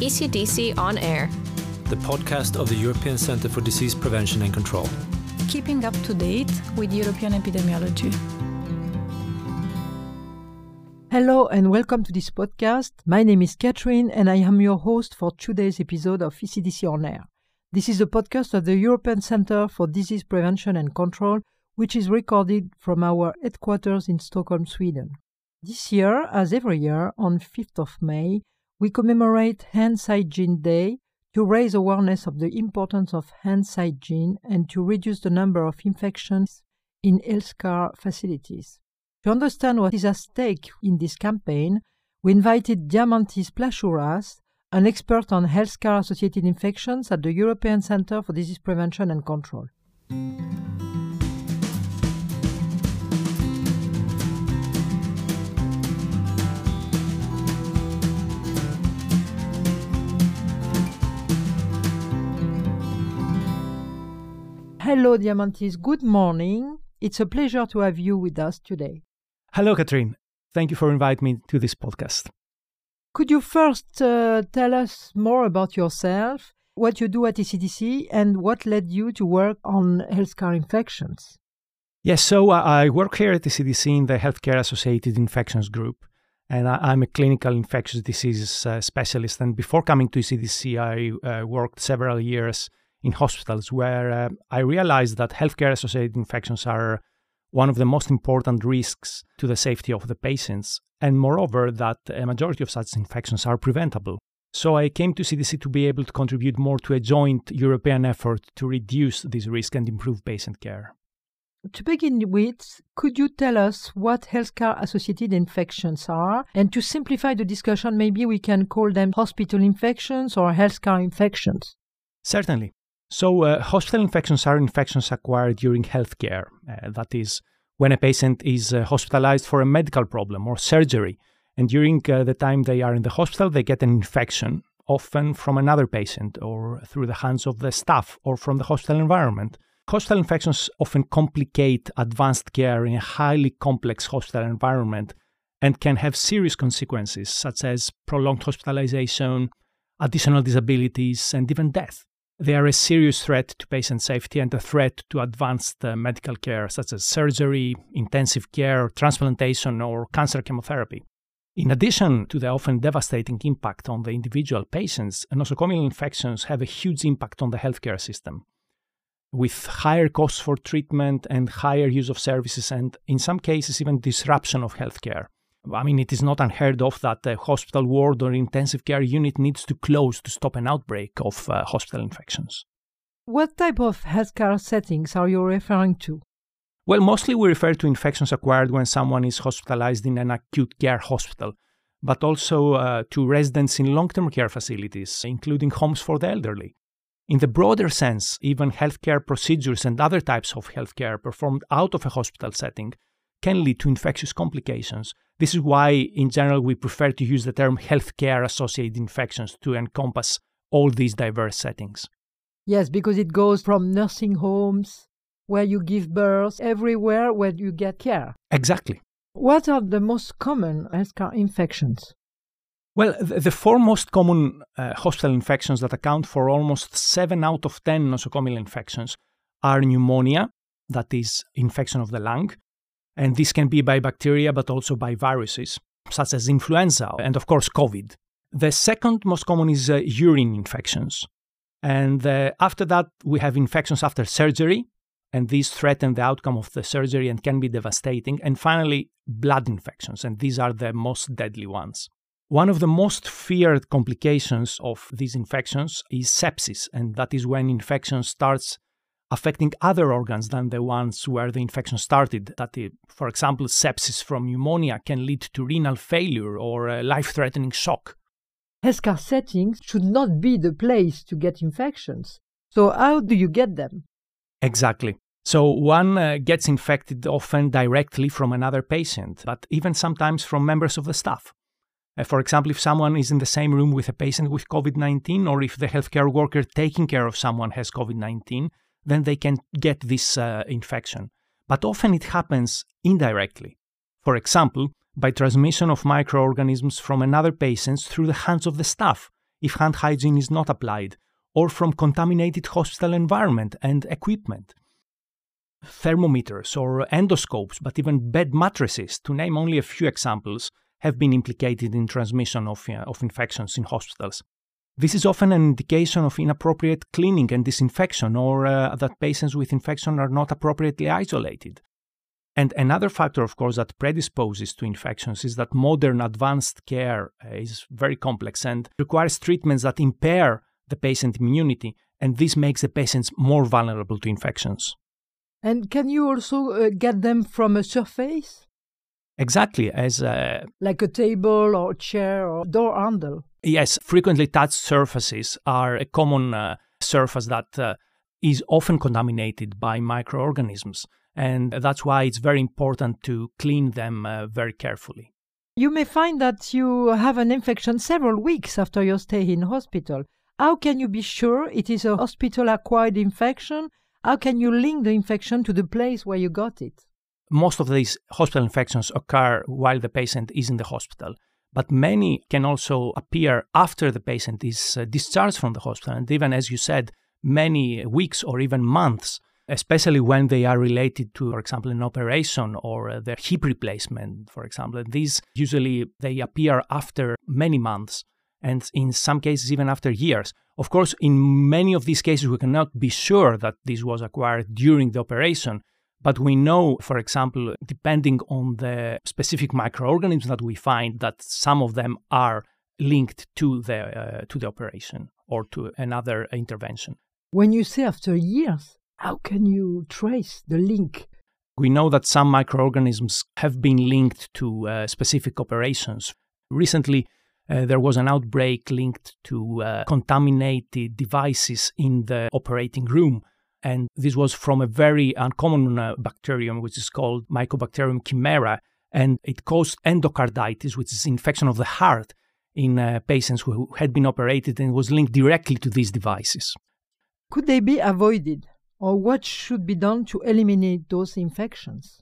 ECDC On Air, the podcast of the European Centre for Disease Prevention and Control. Keeping up to date with European epidemiology. Hello and welcome to this podcast. My name is Catherine and I am your host for today's episode of ECDC On Air. This is a podcast of the European Centre for Disease Prevention and Control, which is recorded from our headquarters in Stockholm, Sweden. This year, as every year, on 5th of May, we commemorate Hand Hygiene Day to raise awareness of the importance of hand hygiene and to reduce the number of infections in healthcare facilities. To understand what is at stake in this campaign, we invited Diamantis Plachouras, an expert on healthcare associated infections at the European Centre for Disease Prevention and Control. Hello, Diamantis. Good morning. It's a pleasure to have you with us today. Hello, Catherine. Thank you for inviting me to this podcast. Could you first uh, tell us more about yourself, what you do at ECDC, and what led you to work on healthcare infections? Yes, so uh, I work here at ECDC in the Healthcare Associated Infections Group, and I, am a clinical infectious diseases uh, specialist. And before coming to ECDC, I uh, worked several years in hospitals where uh, I realized that healthcare associated infections are one of the most important risks to the safety of the patients, and moreover, that a majority of such infections are preventable. So I came to CDC to be able to contribute more to a joint European effort to reduce this risk and improve patient care. To begin with, could you tell us what healthcare associated infections are? And to simplify the discussion, maybe we can call them hospital infections or healthcare infections. Certainly. So, uh, hospital infections are infections acquired during healthcare. Uh, that is, when a patient is uh, hospitalized for a medical problem or surgery, and during uh, the time they are in the hospital, they get an infection, often from another patient or through the hands of the staff or from the hospital environment. Hospital infections often complicate advanced care in a highly complex hospital environment and can have serious consequences, such as prolonged hospitalization, additional disabilities, and even death. They are a serious threat to patient safety and a threat to advanced uh, medical care, such as surgery, intensive care, transplantation, or cancer chemotherapy. In addition to the often devastating impact on the individual patients, nosocomial infections have a huge impact on the healthcare system, with higher costs for treatment and higher use of services, and in some cases, even disruption of healthcare. I mean, it is not unheard of that a hospital ward or intensive care unit needs to close to stop an outbreak of uh, hospital infections. What type of healthcare settings are you referring to? Well, mostly we refer to infections acquired when someone is hospitalized in an acute care hospital, but also uh, to residents in long term care facilities, including homes for the elderly. In the broader sense, even healthcare procedures and other types of healthcare performed out of a hospital setting can lead to infectious complications. This is why, in general, we prefer to use the term healthcare associated infections to encompass all these diverse settings. Yes, because it goes from nursing homes, where you give birth, everywhere where you get care. Exactly. What are the most common healthcare infections? Well, the four most common uh, hospital infections that account for almost 7 out of 10 nosocomial infections are pneumonia, that is, infection of the lung, and this can be by bacteria but also by viruses, such as influenza and, of course, COVID. The second most common is uh, urine infections. And uh, after that, we have infections after surgery, and these threaten the outcome of the surgery and can be devastating. And finally, blood infections, and these are the most deadly ones. One of the most feared complications of these infections is sepsis, and that is when infection starts affecting other organs than the ones where the infection started. That, for example, sepsis from pneumonia can lead to renal failure or life threatening shock. Healthcare settings should not be the place to get infections. So, how do you get them? Exactly. So, one uh, gets infected often directly from another patient, but even sometimes from members of the staff. Uh, for example, if someone is in the same room with a patient with COVID 19, or if the healthcare worker taking care of someone has COVID 19, then they can get this uh, infection. But often it happens indirectly. For example, by transmission of microorganisms from another patient through the hands of the staff if hand hygiene is not applied, or from contaminated hospital environment and equipment. Thermometers or endoscopes, but even bed mattresses, to name only a few examples, have been implicated in transmission of, uh, of infections in hospitals. This is often an indication of inappropriate cleaning and disinfection, or uh, that patients with infection are not appropriately isolated. And another factor, of course, that predisposes to infections is that modern advanced care uh, is very complex and requires treatments that impair the patient immunity, and this makes the patients more vulnerable to infections. And can you also uh, get them from a surface? Exactly, as a, like a table or chair or door handle. Yes, frequently touched surfaces are a common uh, surface that uh, is often contaminated by microorganisms, and that's why it's very important to clean them uh, very carefully. You may find that you have an infection several weeks after your stay in hospital. How can you be sure it is a hospital acquired infection? How can you link the infection to the place where you got it? Most of these hospital infections occur while the patient is in the hospital but many can also appear after the patient is uh, discharged from the hospital, and even as you said, many weeks or even months, especially when they are related to, for example, an operation or uh, their hip replacement, for example. These usually they appear after many months, and in some cases even after years. Of course, in many of these cases, we cannot be sure that this was acquired during the operation but we know, for example, depending on the specific microorganisms that we find, that some of them are linked to the uh, to the operation or to another intervention. When you say after years, how can you trace the link? We know that some microorganisms have been linked to uh, specific operations. Recently, uh, there was an outbreak linked to uh, contaminated devices in the operating room and this was from a very uncommon uh, bacterium, which is called Mycobacterium chimaera. And it caused endocarditis, which is infection of the heart in uh, patients who had been operated and was linked directly to these devices. Could they be avoided? Or what should be done to eliminate those infections?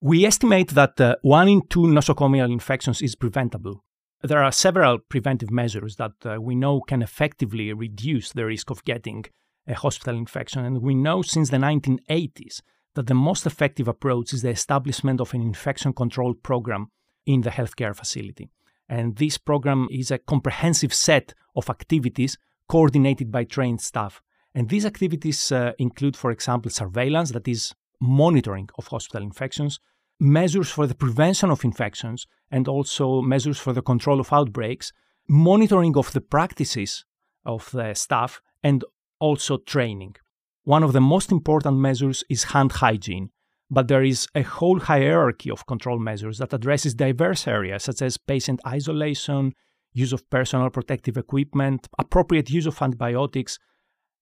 We estimate that uh, one in two nosocomial infections is preventable. There are several preventive measures that uh, we know can effectively reduce the risk of getting a hospital infection. And we know since the 1980s that the most effective approach is the establishment of an infection control program in the healthcare facility. And this program is a comprehensive set of activities coordinated by trained staff. And these activities uh, include, for example, surveillance, that is, monitoring of hospital infections, measures for the prevention of infections, and also measures for the control of outbreaks, monitoring of the practices of the staff, and also training. One of the most important measures is hand hygiene, but there is a whole hierarchy of control measures that addresses diverse areas such as patient isolation, use of personal protective equipment, appropriate use of antibiotics,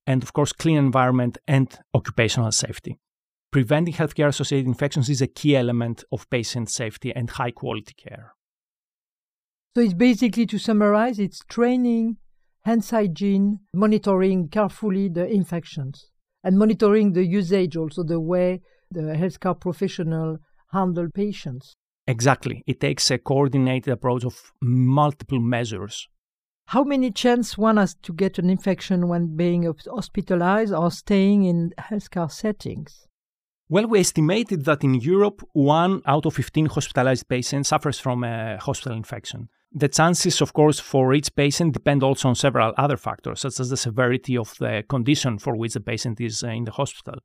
and of course, clean environment and occupational safety. Preventing healthcare associated infections is a key element of patient safety and high quality care. So it's basically to summarize, it's training, hand hygiene, monitoring carefully the infections, and monitoring the usage also the way the healthcare professional handle patients. Exactly. It takes a coordinated approach of multiple measures. How many chance one has to get an infection when being hospitalized or staying in healthcare settings? Well, we estimated that in Europe, one out of 15 hospitalized patients suffers from a hospital infection. The chances, of course, for each patient depend also on several other factors, such as the severity of the condition for which the patient is uh, in the hospital,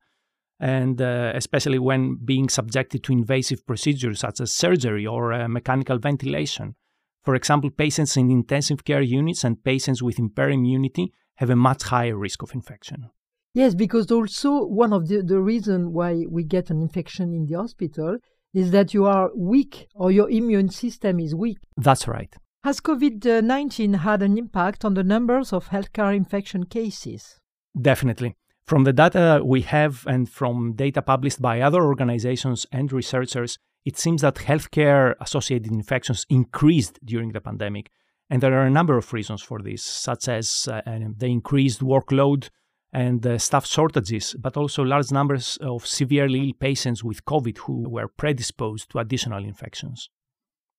and uh, especially when being subjected to invasive procedures such as surgery or uh, mechanical ventilation. For example, patients in intensive care units and patients with impaired immunity have a much higher risk of infection. Yes, because also one of the, the reasons why we get an infection in the hospital is that you are weak or your immune system is weak. That's right. Has COVID 19 had an impact on the numbers of healthcare infection cases? Definitely. From the data we have and from data published by other organizations and researchers, it seems that healthcare associated infections increased during the pandemic. And there are a number of reasons for this, such as uh, the increased workload, and uh, staff shortages, but also large numbers of severely ill patients with COVID who were predisposed to additional infections.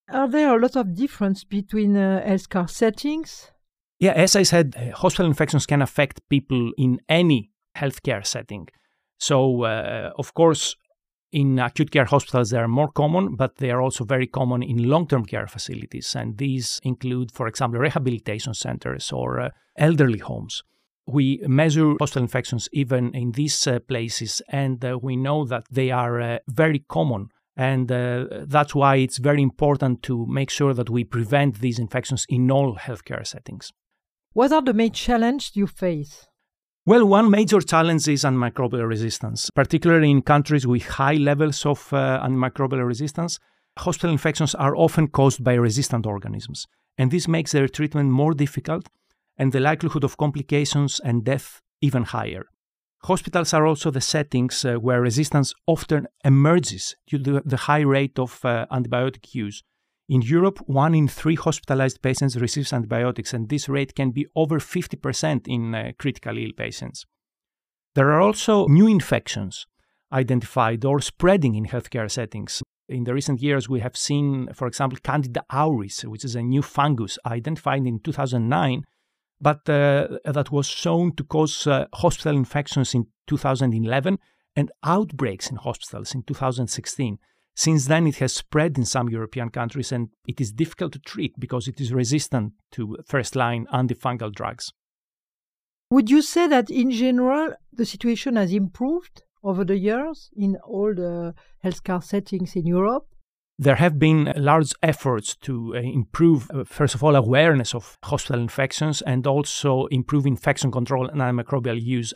Are there a lot of difference between uh, healthcare settings? Yeah, as I said, uh, hospital infections can affect people in any healthcare setting. So, uh, of course, in acute care hospitals, they are more common, but they are also very common in long term care facilities. And these include, for example, rehabilitation centers or uh, elderly homes. We measure hospital infections even in these uh, places, and uh, we know that they are uh, very common. And uh, that's why it's very important to make sure that we prevent these infections in all healthcare settings. What are the main challenges you face? Well, one major challenge is antimicrobial resistance, particularly in countries with high levels of uh, antimicrobial resistance. Hospital infections are often caused by resistant organisms, and this makes their treatment more difficult and the likelihood of complications and death even higher. Hospitals are also the settings uh, where resistance often emerges due to the high rate of uh, antibiotic use in Europe, one in three hospitalized patients receives antibiotics, and this rate can be over 50% in uh, critically ill patients. There are also new infections identified or spreading in healthcare settings. In the recent years, we have seen, for example, Candida auris, which is a new fungus identified in 2009, but uh, that was shown to cause uh, hospital infections in 2011 and outbreaks in hospitals in 2016. Since then, it has spread in some European countries and it is difficult to treat because it is resistant to first line antifungal drugs. Would you say that in general the situation has improved over the years in all the healthcare settings in Europe? There have been large efforts to uh, improve, uh, first of all, awareness of hospital infections and also improve infection control and antimicrobial use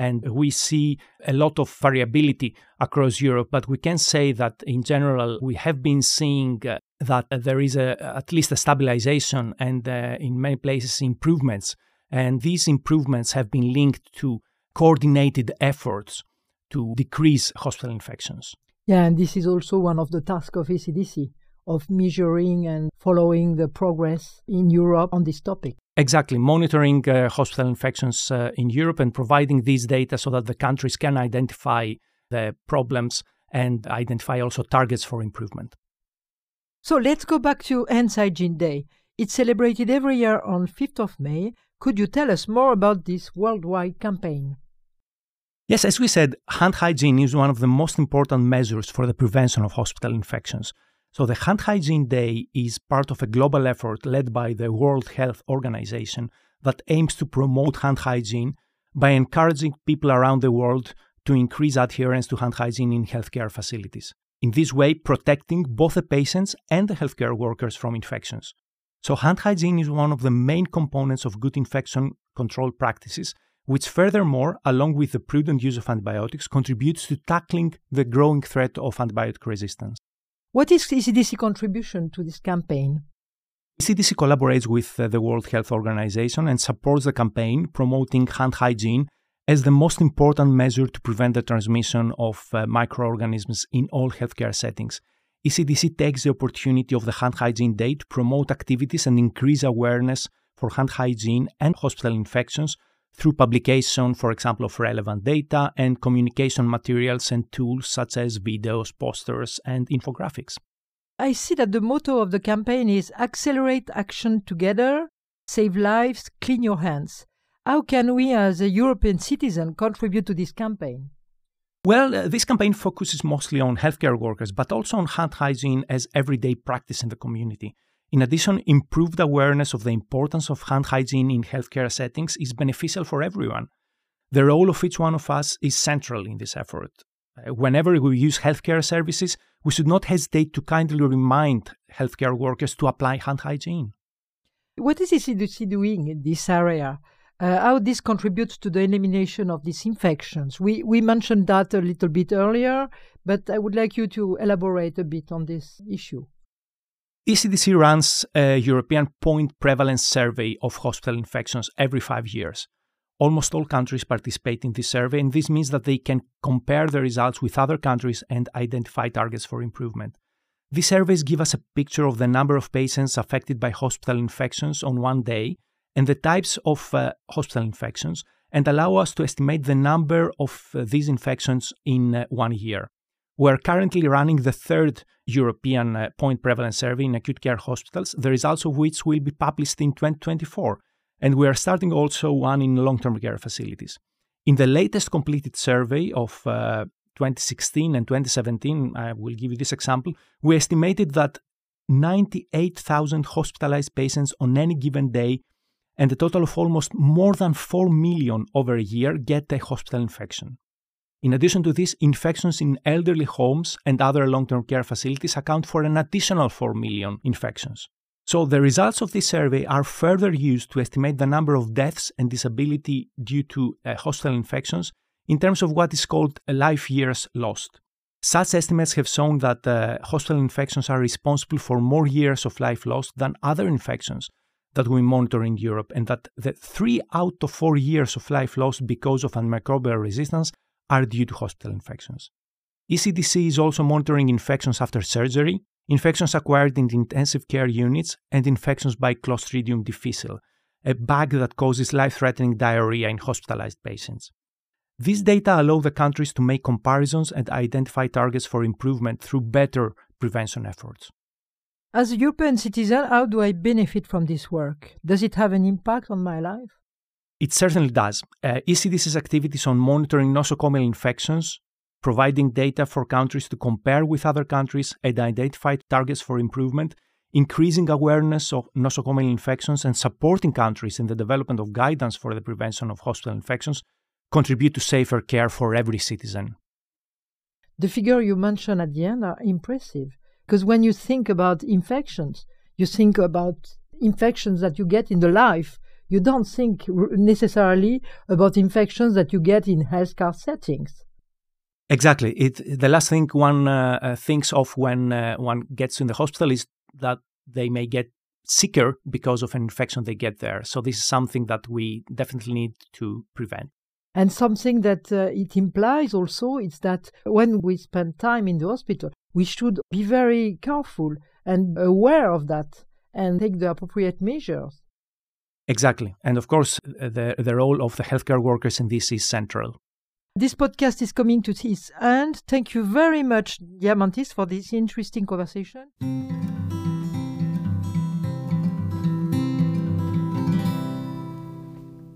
and we see a lot of variability across Europe. But we can say that in general, we have been seeing uh, that there is a, at least a stabilization and uh, in many places improvements. And these improvements have been linked to coordinated efforts to decrease hospital infections. Yeah, and this is also one of the tasks of ECDC of measuring and following the progress in Europe on this topic. Exactly, monitoring uh, hospital infections uh, in Europe and providing these data so that the countries can identify the problems and identify also targets for improvement. So let's go back to Hands Hygiene Day. It's celebrated every year on 5th of May. Could you tell us more about this worldwide campaign? Yes, as we said, hand hygiene is one of the most important measures for the prevention of hospital infections. So, the Hand Hygiene Day is part of a global effort led by the World Health Organization that aims to promote hand hygiene by encouraging people around the world to increase adherence to hand hygiene in healthcare facilities. In this way, protecting both the patients and the healthcare workers from infections. So, hand hygiene is one of the main components of good infection control practices, which, furthermore, along with the prudent use of antibiotics, contributes to tackling the growing threat of antibiotic resistance. What is ECDC contribution to this campaign? ECDC collaborates with uh, the World Health Organization and supports the campaign promoting hand hygiene as the most important measure to prevent the transmission of uh, microorganisms in all healthcare settings. ECDC takes the opportunity of the Hand Hygiene Day to promote activities and increase awareness for hand hygiene and hospital infections through publication, for example, of relevant data and communication materials and tools such as videos, posters, and infographics. I see that the motto of the campaign is Accelerate Action Together, Save Lives, Clean Your Hands. How can we, as a European citizen, contribute to this campaign? Well, uh, this campaign focuses mostly on healthcare workers, but also on hand hygiene as everyday practice in the community. In addition, improved awareness of the importance of hand hygiene in healthcare settings is beneficial for everyone. The role of each one of us is central in this effort. Uh, whenever we use healthcare services, we should not hesitate to kindly remind healthcare workers to apply hand hygiene. What is ECDC doing in this area? Uh, how this contributes to the elimination of these infections? We, we mentioned that a little bit earlier, but I would like you to elaborate a bit on this issue. ECDC runs a European point prevalence survey of hospital infections every five years. Almost all countries participate in this survey, and this means that they can compare the results with other countries and identify targets for improvement. These surveys give us a picture of the number of patients affected by hospital infections on one day and the types of uh, hospital infections, and allow us to estimate the number of uh, these infections in uh, one year. We're currently running the third European uh, point prevalence survey in acute care hospitals, the results of which will be published in 2024. And we are starting also one in long term care facilities. In the latest completed survey of uh, 2016 and 2017, I will give you this example, we estimated that 98,000 hospitalized patients on any given day and a total of almost more than 4 million over a year get a hospital infection. In addition to this, infections in elderly homes and other long term care facilities account for an additional 4 million infections. So, the results of this survey are further used to estimate the number of deaths and disability due to uh, hospital infections in terms of what is called life years lost. Such estimates have shown that uh, hospital infections are responsible for more years of life lost than other infections that we monitor in Europe, and that the three out of four years of life lost because of antimicrobial resistance are due to hospital infections. ECDC is also monitoring infections after surgery, infections acquired in intensive care units, and infections by Clostridium difficile, a bug that causes life threatening diarrhea in hospitalized patients. These data allow the countries to make comparisons and identify targets for improvement through better prevention efforts. As a European citizen, how do I benefit from this work? Does it have an impact on my life? It certainly does. Uh, ECDC's activities on monitoring nosocomial infections, providing data for countries to compare with other countries and identify targets for improvement, increasing awareness of nosocomial infections, and supporting countries in the development of guidance for the prevention of hospital infections contribute to safer care for every citizen. The figure you mentioned at the end are impressive because when you think about infections, you think about infections that you get in the life you don't think necessarily about infections that you get in healthcare settings. Exactly. It, the last thing one uh, uh, thinks of when uh, one gets in the hospital is that they may get sicker because of an infection they get there. So this is something that we definitely need to prevent. And something that uh, it implies also is that when we spend time in the hospital, we should be very careful and aware of that and take the appropriate measures. Exactly. And of course, the, the role of the healthcare workers in this is central. This podcast is coming to its end. Thank you very much, Diamantis, for this interesting conversation.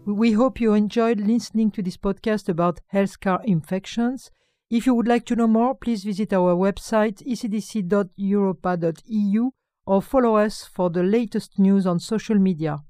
We hope you enjoyed listening to this podcast about healthcare infections. If you would like to know more, please visit our website ecdc.europa.eu or follow us for the latest news on social media.